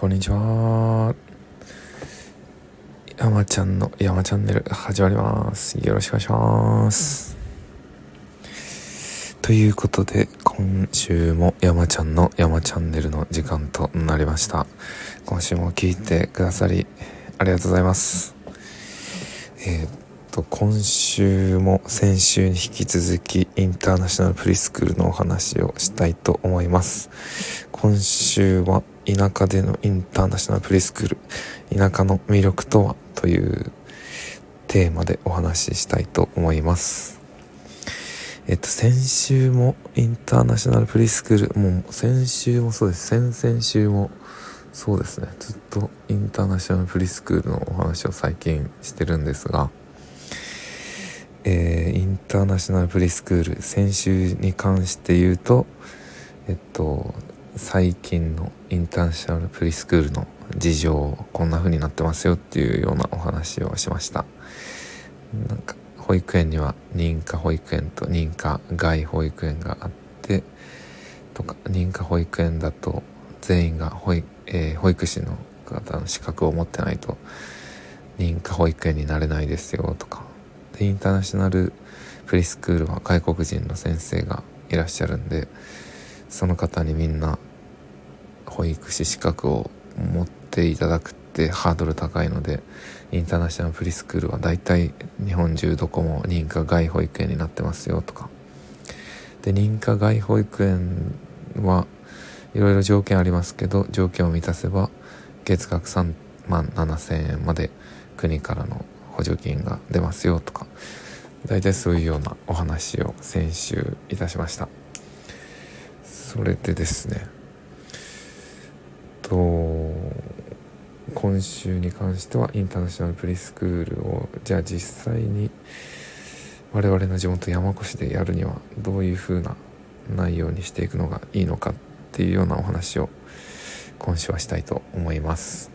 こんにちは。山ちゃんの山チャンネル始まります。よろしくお願いします。ということで、今週も山ちゃんの山チャンネルの時間となりました。今週も聞いてくださりありがとうございます。えー、っと、今週も先週に引き続きインターナショナルプリスクールのお話をしたいと思います。今週は田舎でのインターナショナルプリスクール田舎の魅力とはというテーマでお話ししたいと思います。えっと先週もインターナショナルプリスクールもう先週もそうです。先々週もそうですね。ずっとインターナショナルプリスクールのお話を最近してるんですがえー、インターナショナルプリスクール先週に関して言うとえっと最近のインターナショナルプリスクールの事情こんな風になってますよっていうようなお話をしました。なんか保育園には認可保育園と認可外保育園があってとか認可保育園だと全員が保,、えー、保育士の方の資格を持ってないと認可保育園になれないですよとか。でインターナショナルプリスクールは外国人の先生がいらっしゃるんでその方にみんな保育士資格を持っていただくってハードル高いのでインターナショナルプリスクールは大体日本中どこも認可外保育園になってますよとか。で認可外保育園はいろいろ条件ありますけど条件を満たせば月額3万7000円まで国からの補助金が出ますよとか。大体そういうようなお話を先週いたしました。それでですね。と今週に関してはインターナショナルプリスクールをじゃあ実際に我々の地元山古市でやるにはどういう風な内容にしていくのがいいのかっていうようなお話を今週はしたいと思います。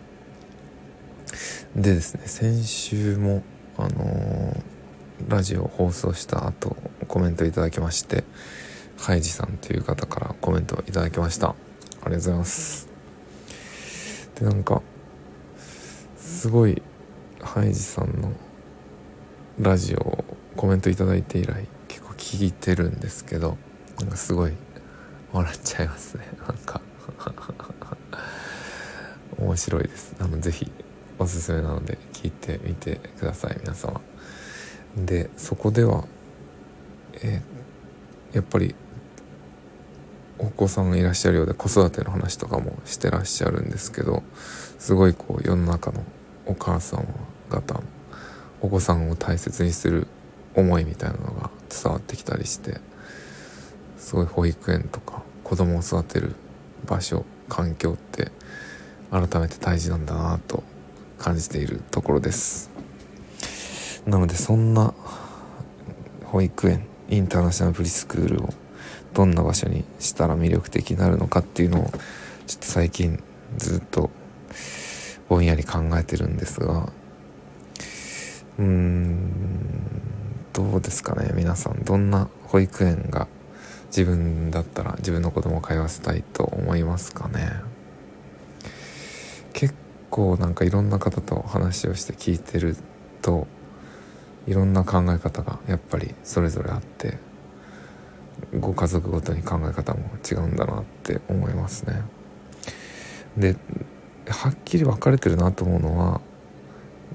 でですね先週もあのー、ラジオ放送した後コメントいただきましてハイジさんという方からコメントいただきました。ありがとうございます。でなんかすごいハイジさんのラジオをコメントいただいて以来結構聞いてるんですけどなんかすごい笑っちゃいますね。なんか 面白いです。あのぜひおすすめなので聞いてみてください皆様。でそこではえ、やっぱりお子さんがいらっしゃるようで子育ての話とかもしてらっしゃるんですけどすごいこう世の中のお母さん方お子さんを大切にする思いみたいなのが伝わってきたりしてすごい保育園とか子供を育てる場所環境って改めて大事なんだなと感じているところです。なのでそんな保育園インターナショナルプリスクールをどんな場所にしたら魅力的になるのかっていうのをちょっと最近ずっとぼんやり考えてるんですが。うーんどうですかね皆さん。どんな保育園が自分だったら自分の子供を通わせたいと思いますかね。結構なんかいろんな方と話をして聞いてるといろんな考え方がやっぱりそれぞれあって。ご家族ごとに考え方も違うんだなって思いますね。ではっきり分かれてるなと思うのは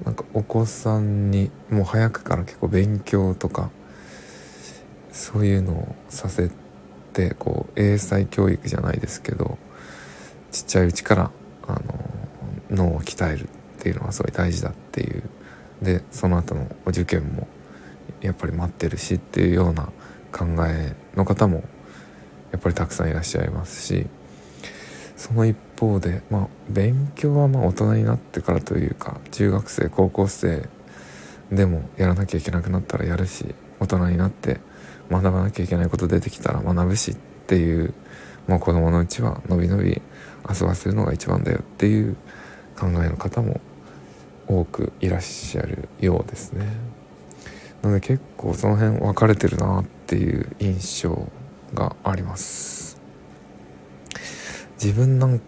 なんかお子さんにもう早くから結構勉強とかそういうのをさせてこう英才教育じゃないですけどちっちゃいうちからあの脳を鍛えるっていうのはすごい大事だっていうでその後のお受験もやっぱり待ってるしっていうような考えの方もやっぱりたくさんいらっしゃいますしその一方で、まあ、勉強はま大人になってからというか中学生高校生でもやらなきゃいけなくなったらやるし大人になって学ばなきゃいけないこと出てきたら学ぶしっていう、まあ、子供のうちはのびのび遊ばせるのが一番だよっていう考えの方も多くいらっしゃるようですね。なので結構その辺分かれてるなってていう印象があります。自分なん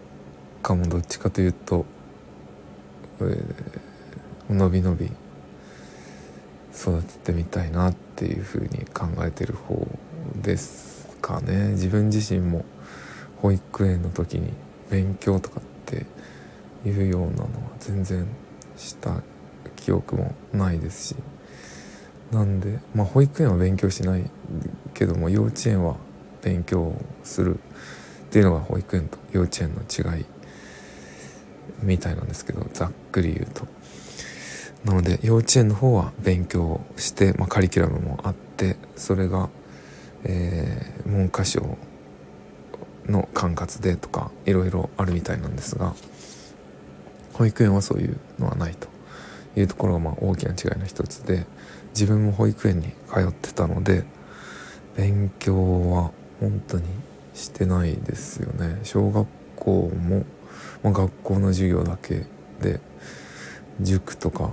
かもどっちかというと、えー、のびのび育ててみたいなっていうふうに考えてる方ですかね。自分自身も保育園の時に勉強とかっていうようなのは全然した記憶もないですし。なんでまあ保育園は勉強しないけども幼稚園は勉強するっていうのが保育園と幼稚園の違いみたいなんですけどざっくり言うと。なので幼稚園の方は勉強して、まあ、カリキュラムもあってそれが、えー、文科省の管轄でとかいろいろあるみたいなんですが保育園はそういうのはないと。いうところがまあ大きな違いの一つで自分も保育園に通ってたので勉強は本当にしてないですよね。小学校も、まあ、学校の授業だけで塾とか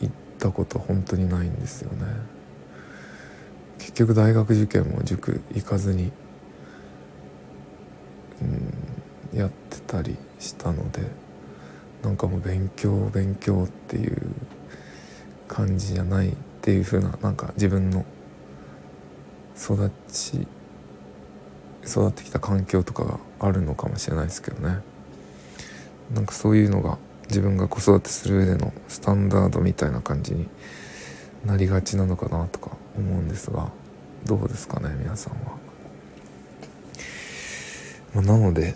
行ったこと本当にないんですよね。結局大学受験も塾行かずにうんやってたりしたのでなんかもう勉強勉強っていう感じじゃないっていう風ななんか自分の育ち育ってきた環境とかがあるのかもしれないですけどねなんかそういうのが自分が子育てする上でのスタンダードみたいな感じになりがちなのかなとか思うんですがどうですかね皆さんは。まあ、なので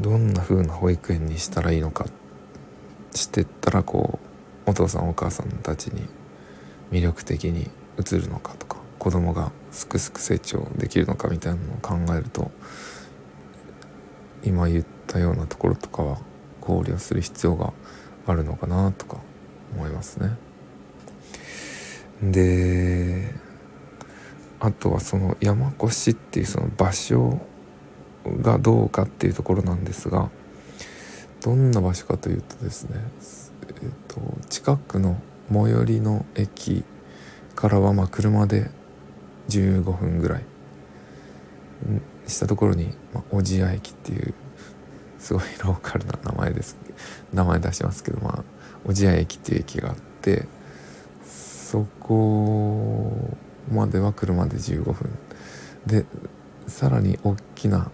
どんな風な保育園にしたらいいのかっしてったらこうお父さんお母さんたちに魅力的に映るのかとか子供がすくすく成長できるのかみたいなのを考えると今言ったようなところとかは考慮する必要があるのかなとか思いますね。であとはその山越しっていうその場所がどうかっていうところなんですがどんな場所かというとですね、えーと、近くの最寄りの駅からはま車で15分ぐらいしたところに、ま、小千谷駅っていうすごいローカルな名前です名前出しますけどまあ小千谷駅っていう駅があってそこまでは車で15分。でさらに大きな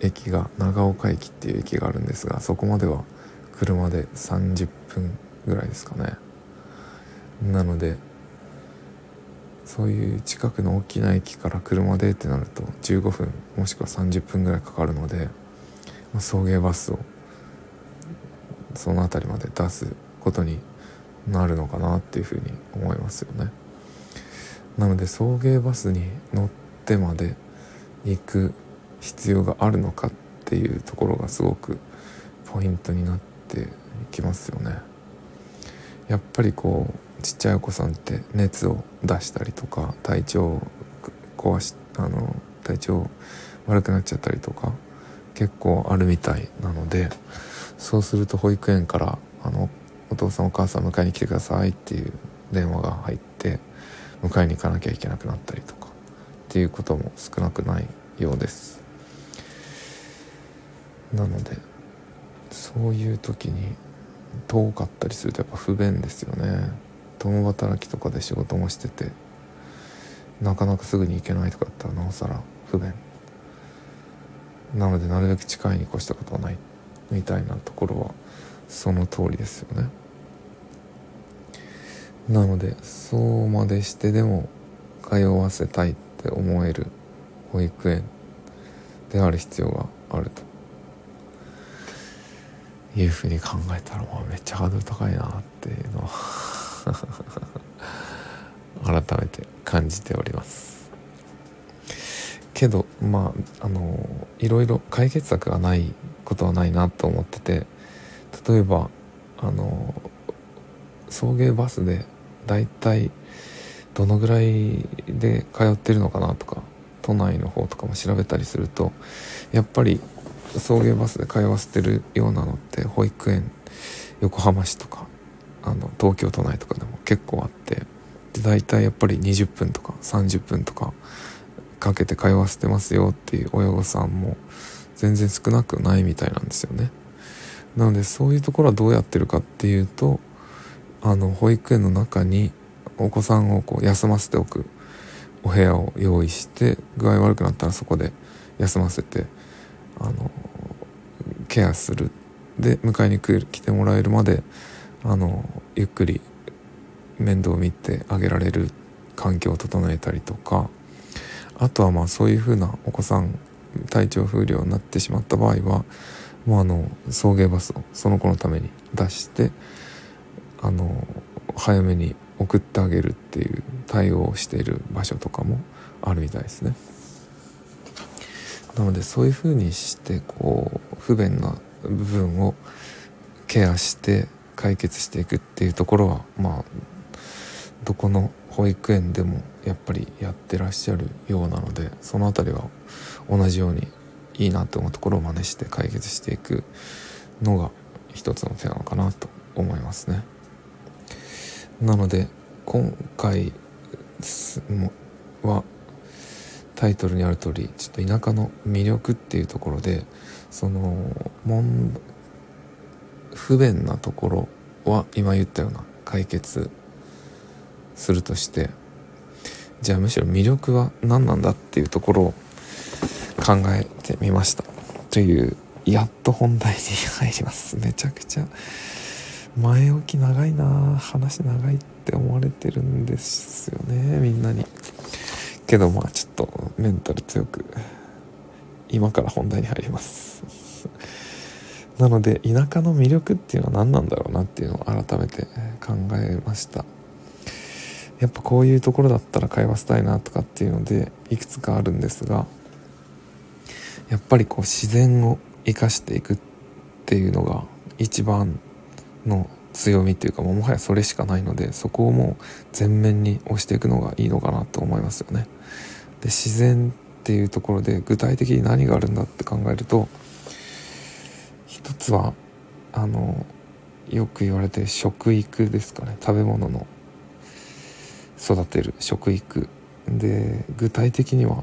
駅が長岡駅っていう駅があるんですがそこまでは車で30分ぐらいですかね。なのでそういう近くの大きな駅から車でってなると15分もしくは30分ぐらいかかるので、ま、送迎バスをその辺りまで出すことになるのかなっていうふうに思いますよね。なので送迎バスに乗ってまで行く必要があるのかっていうところがすごくポイントになってきますよね。やっぱりこうちっちゃいお子さんって熱を出したりとか体調を壊しあの体調悪くなっちゃったりとか結構あるみたいなのでそうすると保育園からあのお父さんお母さん迎えに来てくださいっていう電話が入って迎えに行かなきゃいけなくなったりとかっていうことも少なくないようです。なのでそういう時に遠かったりするとやっぱ不便ですよね。共働きとかで仕事もしててなかなかすぐに行けないとかだったらなおさら不便。なのでなるべく近いに越したことはないみたいなところはその通りですよね。なのでそうまでしてでも通わせたいって思える保育園である必要があると。いうふうに考えたらもうめっちゃハードル高いなっていうのは 改めて感じております。けどまああのいろいろ解決策がないことはないなと思ってて例えばあの送迎バスでだいたいどのぐらいで通ってるのかなとか都内の方とかも調べたりするとやっぱり送迎バスで通わせてるようなのって保育園横浜市とかあの東京都内とかでも結構あってで大体やっぱり20分とか30分とかかけて通わせてますよっていう親御さんも全然少なくないみたいなんですよね。なのでそういうところはどうやってるかっていうとあの保育園の中にお子さんをこう休ませておくお部屋を用意して具合悪くなったらそこで休ませてあのケアするで迎えに来てもらえるまであのゆっくり面倒を見てあげられる環境を整えたりとかあとはまあそういうふうなお子さん体調不良になってしまった場合はもうあの送迎バスをその子のために出してあの早めに送ってあげるっていう対応をしている場所とかもあるみたいですね。なのでそういうふうにしてこう不便な部分をケアして解決していくっていうところはまあどこの保育園でもやっぱりやってらっしゃるようなのでその辺りは同じようにいいなと思うところを真似して解決していくのが一つの手なのかなと思いますね。なので今回はタイトルにある通りちょっと田舎の魅力っていうところでその不便なところは今言ったような解決するとしてじゃあむしろ魅力は何なんだっていうところを考えてみました。というやっと本題に入ります。めちゃくちゃ前置き長いな話長いって思われてるんですよねみんなに。けどまあちょっとメンタル強く今から本題に入りますなので田舎の魅力っていうのは何なんだろうなっていうのを改めて考えましたやっぱこういうところだったら会話したいなとかっていうのでいくつかあるんですがやっぱりこう自然を生かしていくっていうのが一番の強みっていうかもはやそれしかないのでそこをもう全面に押していくのがいいのかなと思いますよね。で自然っていうところで具体的に何があるんだって考えると一つはあのよく言われてる食育ですかね。食べ物の育てる食育。で具体的には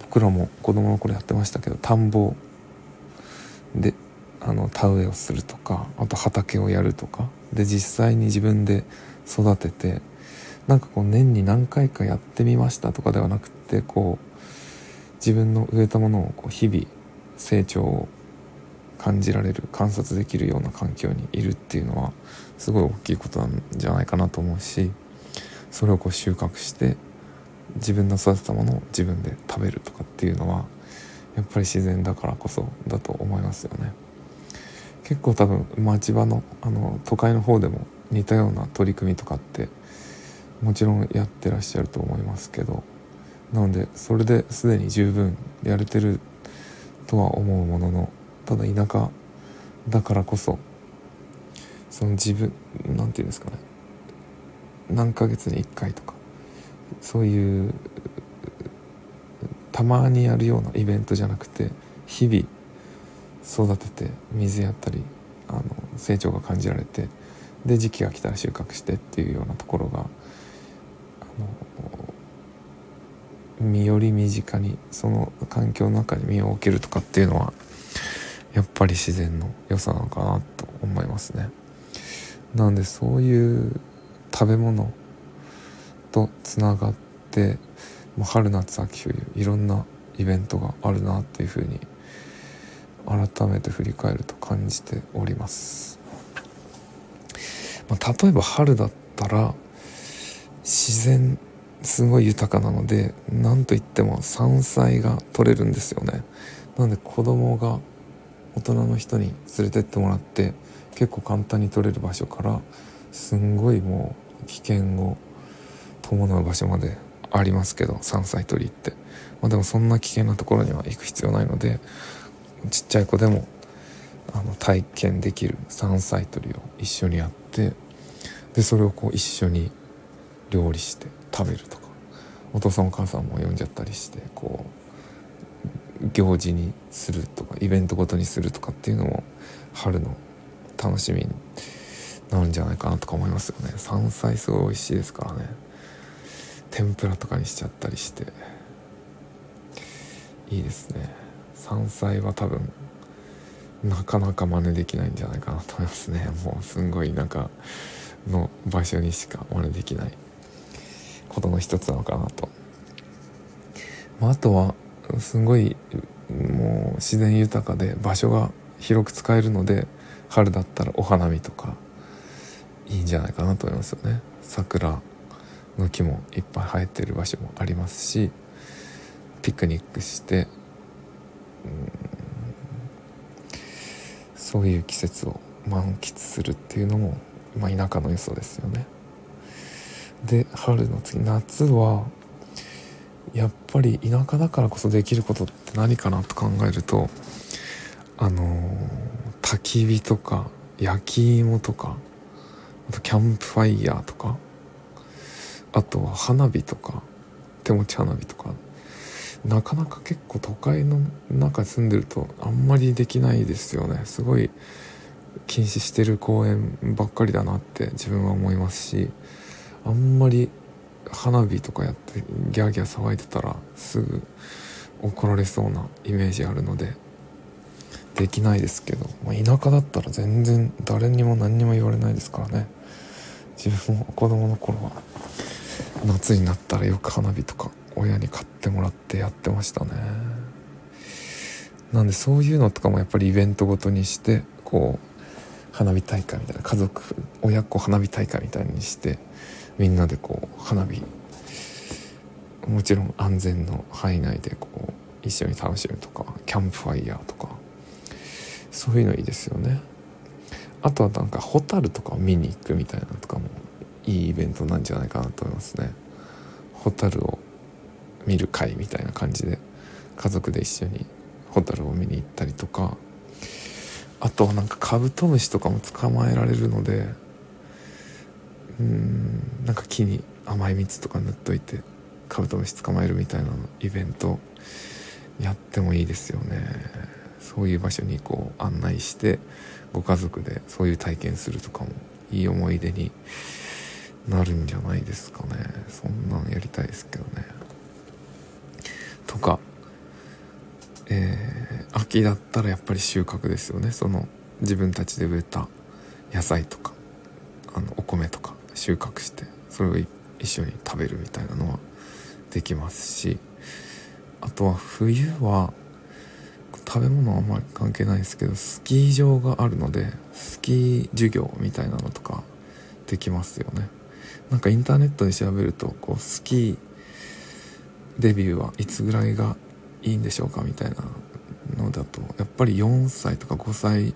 僕らも子供の頃やってましたけど田んぼ。であの田植えをするとかあと畑をやるとか。で実際に自分で育ててなんかこう年に何回かやってみましたとかではなくてこう自分の植えたものをこう日々成長を感じられる観察できるような環境にいるっていうのはすごい大きいことなんじゃないかなと思うしそれをこう収穫して自分の育てたものを自分で食べるとかっていうのはやっぱり自然だからこそだと思いますよね。結構多分町場のあの都会の方でも似たような取り組みとかってもちろんやってらっしゃると思いますけどなのでそれですでに十分やれてるとは思うもののただ田舎だからこそその自分何て言うんですかね何ヶ月に1回とかそういうたまにやるようなイベントじゃなくて日々育てて水やったりあの成長が感じられてで時期が来たら収穫してっていうようなところが身より身近にその環境の中に身を置けるとかっていうのはやっぱり自然の良さなのかなと思いますね。なんでそういう食べ物とつながってもう春夏秋冬いろんなイベントがあるなっていうふうに改めて振り返ると感じております、まあ、例えば春だったら自然すごい豊かなので何といっても山菜が取れるんですよね。なので子供が大人の人に連れてってもらって結構簡単に取れる場所からすんごいもう危険を伴う場所までありますけど山菜採りって、まあ、でもそんな危険なところには行く必要ないのでちっちゃい子でもあの体験できる山菜採りを一緒にやってでそれをこう一緒に料理して食べるとか。お父さんお母さんも呼んじゃったりしてこう行事にするとかイベントごとにするとかっていうのも春の楽しみになるんじゃないかなとか思いますよね。山菜すごい美味しいですからね。天ぷらとかにしちゃったりして。いいですね。山菜は多分なかなか真似できないんじゃないかなと思いますね。もうすんごい田舎の場所にしか真似できない。ことの一つなのかなと、まあ、あとはすごいもう自然豊かで場所が広く使えるので春だったらお花見とかいいんじゃないかなと思いますよね。桜の木もいっぱい生えてる場所もありますしピクニックしてそういう季節を満喫するっていうのも、まあ、田舎の良さですよね。で春の次夏はやっぱり田舎だからこそできることって何かなと考えるとあのー、焚き火とか焼き芋とかあとキャンプファイヤーとかあとは花火とか手持ち花火とかなかなか結構都会の中住んでるとあんまりできないですよね。すごい禁止してる公園ばっかりだなって自分は思いますしあんまり花火とかやってギャーギャー騒いでたらすぐ怒られそうなイメージあるのでできないですけど、まあ、田舎だったら全然誰にも何にも言われないですからね。自分も子供の頃は夏になったらよく花火とか親に買ってもらってやってましたね。なんでそういうのとかもやっぱりイベントごとにしてこう花火大会みたいな家族親子花火大会みたいにしてみんなでこう花火もちろん安全の範囲内でこう一緒に楽しむとかキャンプファイヤーとかそういうのいいですよね。あとはなんかホタルとかを見に行くみたいなとかもいいイベントなんじゃないかなと思いますね。ホタルを見る会みたいな感じで家族で一緒にホタルを見に行ったりとか。あとなんかカブトムシとかも捕まえられるのでうん。なんか木に甘い蜜とか塗っといてカブトムシ捕まえるみたいなイベントやってもいいですよね。そういう場所にこう案内してご家族でそういう体験するとかもいい思い出になるんじゃないですかね。そんなんやりたいですけどね。とかえー、秋だったらやっぱり収穫ですよね。その自分たちで植えた野菜とかあのお米とか。収穫してそれを一緒に食べるみたいなのはできますしあとは冬は食べ物はあんまり関係ないですけどスキー場があるのでスキー授業みたいなのとかできますよね。なんかインターネットで調べるとこうスキーデビューはいつぐらいがいいんでしょうかみたいなのだとやっぱり4歳とか5歳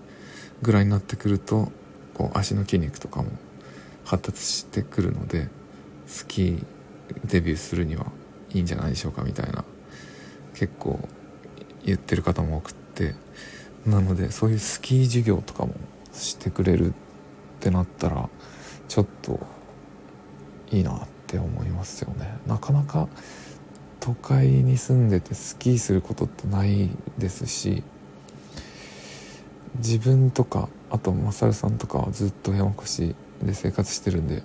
ぐらいになってくるとこう足の筋肉とかも発達してくるのでスキーデビューするにはいいんじゃないでしょうかみたいな結構言ってる方も多くってなのでそういうスキー授業とかもしてくれるってなったらちょっといいなって思いますよね。なかなか都会に住んでてスキーすることってないですし自分とかあとマサルさんとかはずっと山越しで生活してるんで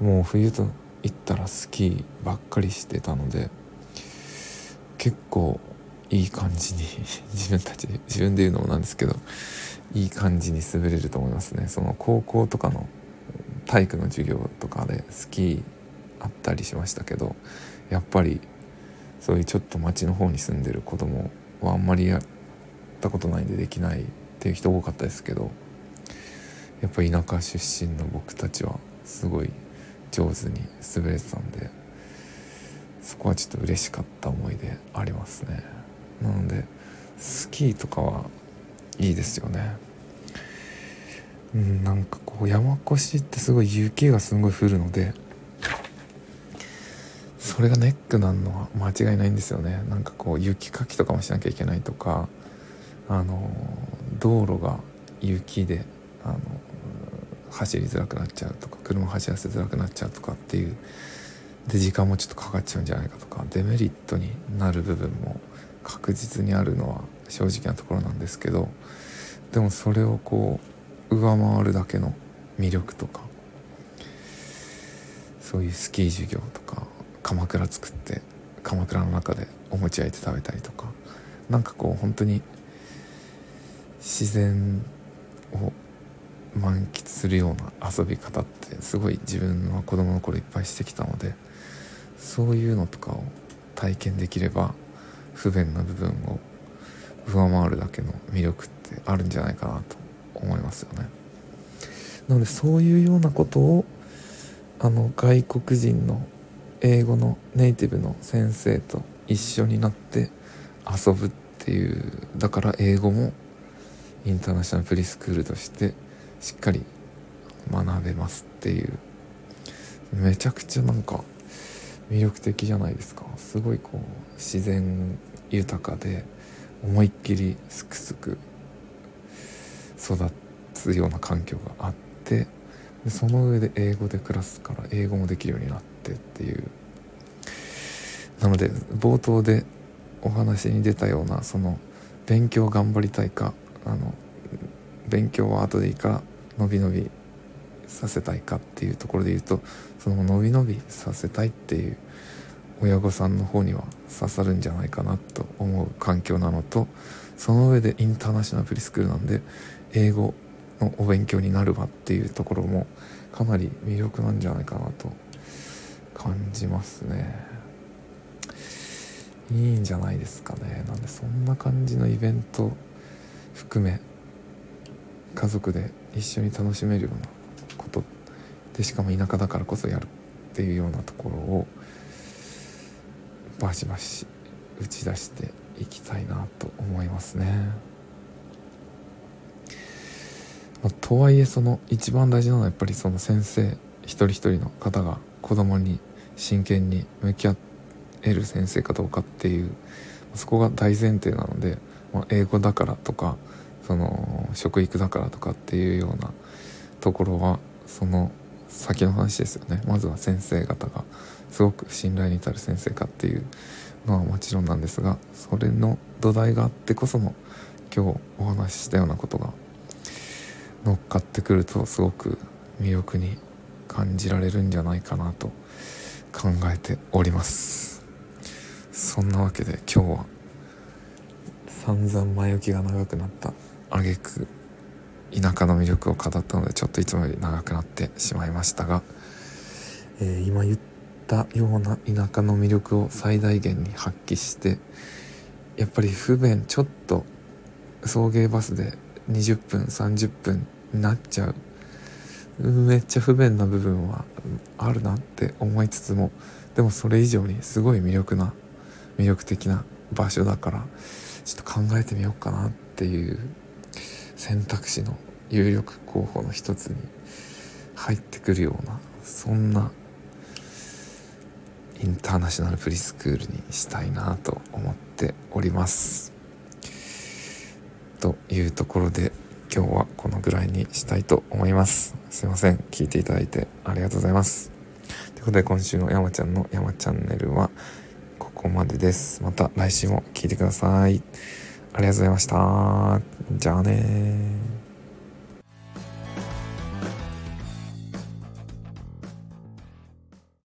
もう冬と言ったらスキーばっかりしてたので結構いい感じに 自分たち自分で言うのもなんですけどいい感じに滑れると思いますね。その高校とかの体育の授業とかでスキーあったりしましたけどやっぱりそういうちょっと町の方に住んでる子供はあんまりやったことないんでできないっていう人多かったですけどやっぱ田舎出身の僕たちはすごい上手に滑れてたんでそこはちょっと嬉しかった思い出ありますね。なのでスキーとかはいいですよね。うんなんかこう山越しってすごい雪がすごい降るのでそれがネックなんのは間違いないんですよね。なんかこう雪かきとかもしなきゃいけないとかあの道路が雪であの走りづらくなっちゃうとか車走らせづらくなっちゃうとかっていうで時間もちょっとかかっちゃうんじゃないかとかデメリットになる部分も確実にあるのは正直なところなんですけどでもそれをこう上回るだけの魅力とかそういうスキー授業とか鎌倉作って鎌倉の中でお餅焼いて食べたりとかなんかこう本当に自然を満喫するような遊び方ってすごい自分は子供の頃いっぱいしてきたのでそういうのとかを体験できれば不便な部分を上回るだけの魅力ってあるんじゃないかなと思いますよね。なのでそういうようなことをあの外国人の英語のネイティブの先生と一緒になって遊ぶっていうだから英語もインターナショナルプリスクールとしてしっかり学べますっていう。めちゃくちゃなんか魅力的じゃないですか。すごいこう自然豊かで思いっきりすくすく育つような環境があってでその上で英語で暮らすから英語もできるようになってっていう。なので冒頭でお話に出たようなその勉強頑張りたいかあの勉強は後でいいから伸び伸びさせたいかっていうところで言うとその伸び伸びさせたいっていう親御さんの方には刺さるんじゃないかなと思う環境なのとその上でインターナショナルプリスクールなんで英語のお勉強になるわっていうところもかなり魅力なんじゃないかなと感じますね。いいんじゃないですかね。なんでそんな感じのイベント含め家族で一緒に楽しめるようなことでしかも田舎だからこそやるっていうようなところをバシバシ打ち出していきたいなと思いますね。まあ、とはいえその一番大事なのはやっぱりその先生一人一人の方が子供に真剣に向き合える先生かどうかっていうそこが大前提なので、まあ、英語だからとかその食育だからとかっていうようなところはその先の話ですよね。まずは先生方がすごく信頼に至る。先生かっていうのはもちろんなんですがそれの土台があってこその今日お話ししたようなことが乗っかってくるとすごく魅力に感じられるんじゃないかなと考えております。そんなわけで今日は散々前置きが長くなった挙句田舎の魅力を語ったのでちょっといつもより長くなってしまいましたが、えー、今言ったような田舎の魅力を最大限に発揮してやっぱり不便ちょっと送迎バスで20分30分になっちゃう。めっちゃ不便な部分はあるなって思いつつもでもそれ以上にすごい魅力な魅力的な場所だからちょっと考えてみようかなっていう選択肢の有力候補の一つに入ってくるようなそんなインターナショナルプリスクールにしたいなと思っております。というところで今日はこのぐらいにしたいと思います。すいません。聞いていただいてありがとうございます。ということで今週の山ちゃんの山チャンネルはここまでです。また来週も聞いてください。ありがとうございました。じゃあね